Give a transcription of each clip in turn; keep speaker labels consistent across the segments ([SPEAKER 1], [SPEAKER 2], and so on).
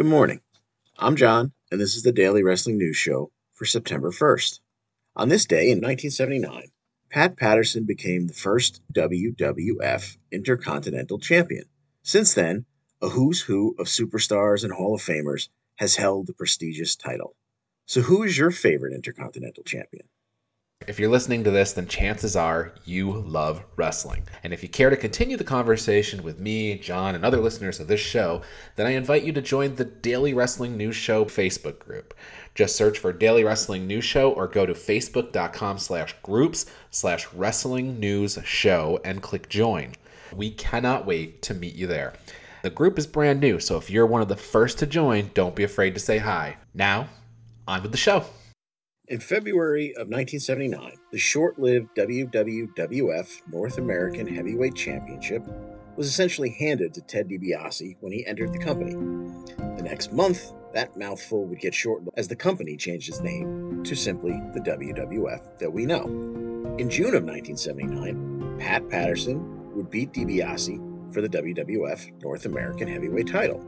[SPEAKER 1] Good morning. I'm John, and this is the Daily Wrestling News Show for September 1st. On this day in 1979, Pat Patterson became the first WWF Intercontinental Champion. Since then, a who's who of superstars and Hall of Famers has held the prestigious title. So, who is your favorite Intercontinental Champion?
[SPEAKER 2] If you're listening to this, then chances are you love wrestling. And if you care to continue the conversation with me, John, and other listeners of this show, then I invite you to join the Daily Wrestling News Show Facebook group. Just search for Daily Wrestling News Show or go to facebook.com slash groups slash wrestling news show and click join. We cannot wait to meet you there. The group is brand new, so if you're one of the first to join, don't be afraid to say hi. Now, on with the show.
[SPEAKER 1] In February of 1979, the short lived WWF North American Heavyweight Championship was essentially handed to Ted DiBiase when he entered the company. The next month, that mouthful would get shortened as the company changed its name to simply the WWF that we know. In June of 1979, Pat Patterson would beat DiBiase for the WWF North American Heavyweight title.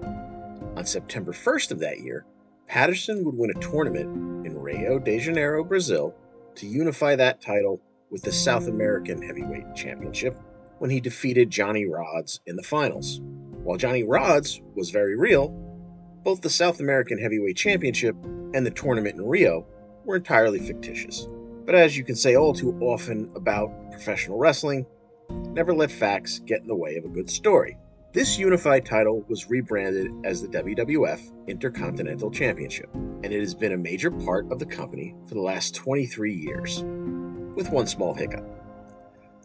[SPEAKER 1] On September 1st of that year, Patterson would win a tournament in Rio de Janeiro, Brazil, to unify that title with the South American Heavyweight Championship when he defeated Johnny Rodz in the finals. While Johnny Rodz was very real, both the South American Heavyweight Championship and the tournament in Rio were entirely fictitious. But as you can say all too often about professional wrestling, never let facts get in the way of a good story. This unified title was rebranded as the WWF Intercontinental Championship, and it has been a major part of the company for the last 23 years, with one small hiccup.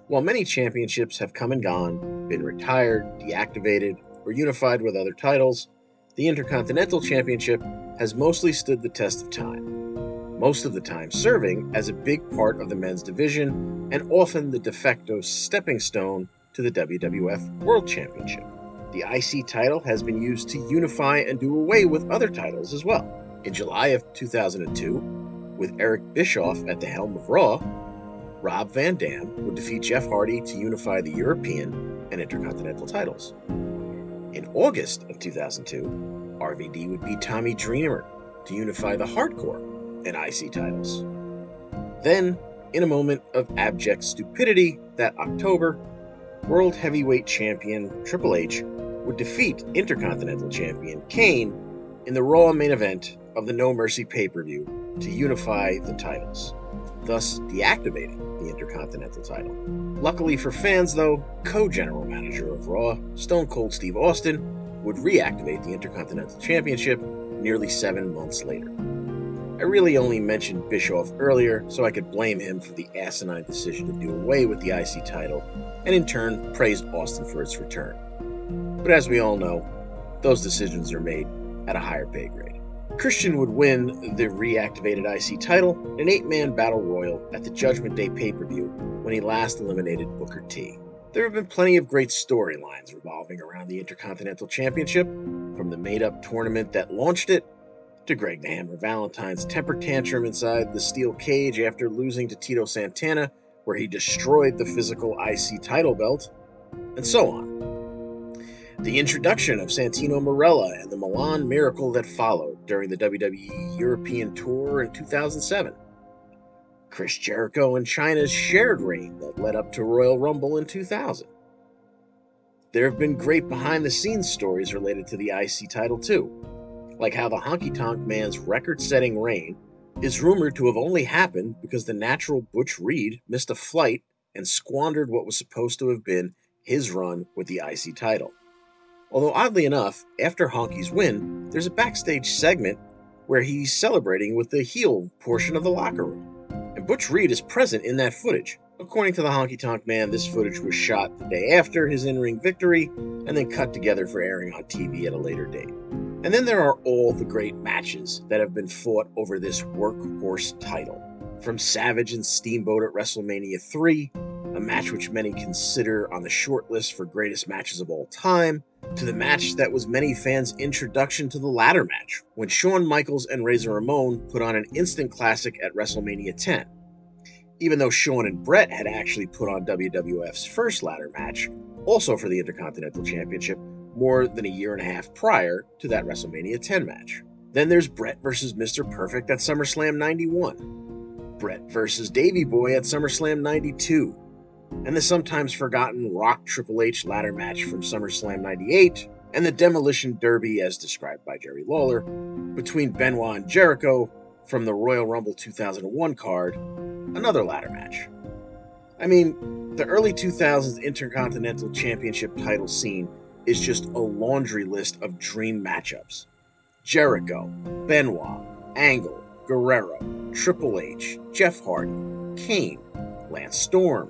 [SPEAKER 1] While many championships have come and gone, been retired, deactivated, or unified with other titles, the Intercontinental Championship has mostly stood the test of time, most of the time serving as a big part of the men's division and often the de facto stepping stone to the WWF World Championship. The IC title has been used to unify and do away with other titles as well. In July of 2002, with Eric Bischoff at the helm of Raw, Rob Van Dam would defeat Jeff Hardy to unify the European and Intercontinental titles. In August of 2002, RVD would beat Tommy Dreamer to unify the Hardcore and IC titles. Then, in a moment of abject stupidity that October, World Heavyweight Champion Triple H would defeat Intercontinental Champion Kane in the Raw main event of the No Mercy pay per view to unify the titles, thus deactivating the Intercontinental title. Luckily for fans, though, co general manager of Raw, Stone Cold Steve Austin, would reactivate the Intercontinental Championship nearly seven months later. I really only mentioned Bischoff earlier so I could blame him for the asinine decision to do away with the IC title, and in turn praise Austin for its return. But as we all know, those decisions are made at a higher pay grade. Christian would win the reactivated IC title in an eight man battle royal at the Judgment Day pay per view when he last eliminated Booker T. There have been plenty of great storylines revolving around the Intercontinental Championship, from the made up tournament that launched it to Greg the Hammer Valentine's temper tantrum inside the steel cage after losing to Tito Santana, where he destroyed the physical IC title belt, and so on. The introduction of Santino Marella and the Milan Miracle that followed during the WWE European Tour in 2007. Chris Jericho and Chyna's shared reign that led up to Royal Rumble in 2000. There have been great behind the scenes stories related to the IC title, too like how the Honky Tonk Man's record setting reign is rumored to have only happened because the natural Butch Reed missed a flight and squandered what was supposed to have been his run with the IC title. Although, oddly enough, after Honky's win, there's a backstage segment where he's celebrating with the heel portion of the locker room. And Butch Reed is present in that footage. According to the Honky Tonk Man, this footage was shot the day after his in ring victory and then cut together for airing on TV at a later date. And then there are all the great matches that have been fought over this workhorse title. From Savage and Steamboat at WrestleMania 3, a match which many consider on the short list for greatest matches of all time, to the match that was many fans' introduction to the ladder match, when Shawn Michaels and Razor Ramon put on an instant classic at WrestleMania 10 even though Shawn and Bret had actually put on WWF's first ladder match, also for the Intercontinental Championship, more than a year and a half prior to that WrestleMania 10 match. Then there's Bret versus Mr. Perfect at SummerSlam 91, Bret versus Davey Boy at SummerSlam 92, and the sometimes forgotten Rock Triple H ladder match from SummerSlam 98, and the Demolition Derby as described by Jerry Lawler between Benoit and Jericho from the Royal Rumble 2001 card, another ladder match. I mean, the early 2000s Intercontinental Championship title scene is just a laundry list of dream matchups. Jericho, Benoit, Angle, Guerrero, Triple H, Jeff Hardy, Kane, Lance Storm,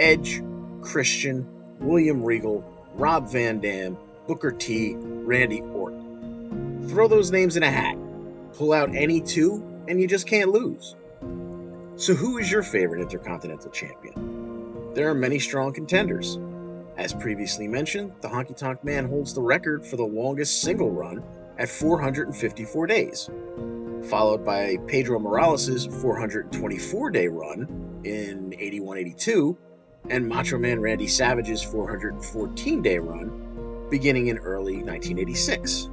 [SPEAKER 1] Edge, Christian, William Regal, Rob Van Dam, Booker T, Randy Orton. Throw those names in a hat, pull out any two, and you just can't lose. So, who is your favorite Intercontinental Champion? There are many strong contenders. As previously mentioned, the Honky Tonk Man holds the record for the longest single run at 454 days, followed by Pedro Morales' 424 day run in 81 82, and Macho Man Randy Savage's 414 day run beginning in early 1986.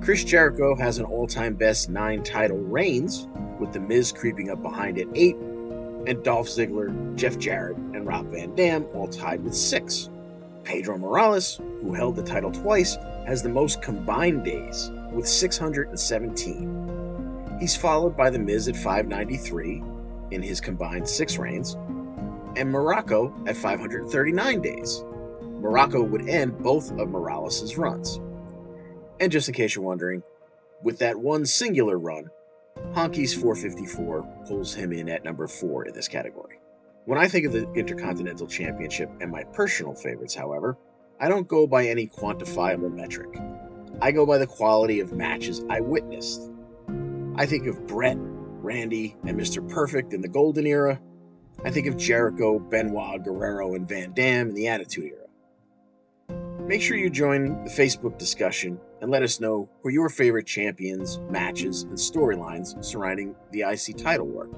[SPEAKER 1] Chris Jericho has an all time best nine title reigns, with The Miz creeping up behind at eight, and Dolph Ziggler, Jeff Jarrett, and Rob Van Dam all tied with six. Pedro Morales, who held the title twice, has the most combined days with 617. He's followed by The Miz at 593 in his combined six reigns, and Muraco at 539 days. Muraco would end both of Morales' runs. And just in case you're wondering, with that one singular run, Honky's 454 pulls him in at number 4 in this category. When I think of the Intercontinental Championship and my personal favorites, however, I don't go by any quantifiable metric. I go by the quality of matches I witnessed. I think of Bret, Randy, and Mr. Perfect in the Golden Era. I think of Jericho, Benoit, Guerrero, and Van Dam in the Attitude Era. Make sure you join the Facebook discussion and let us know who your favorite champions, matches, and storylines surrounding the IC title were.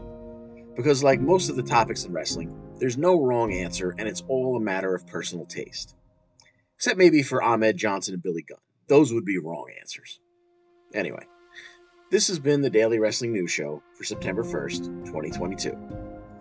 [SPEAKER 1] Because, like most of the topics in wrestling, there's no wrong answer and it's all a matter of personal taste. Except maybe for Ahmed Johnson and Billy Gunn. Those would be wrong answers. Anyway, this has been the Daily Wrestling News Show for September 1st, 2022.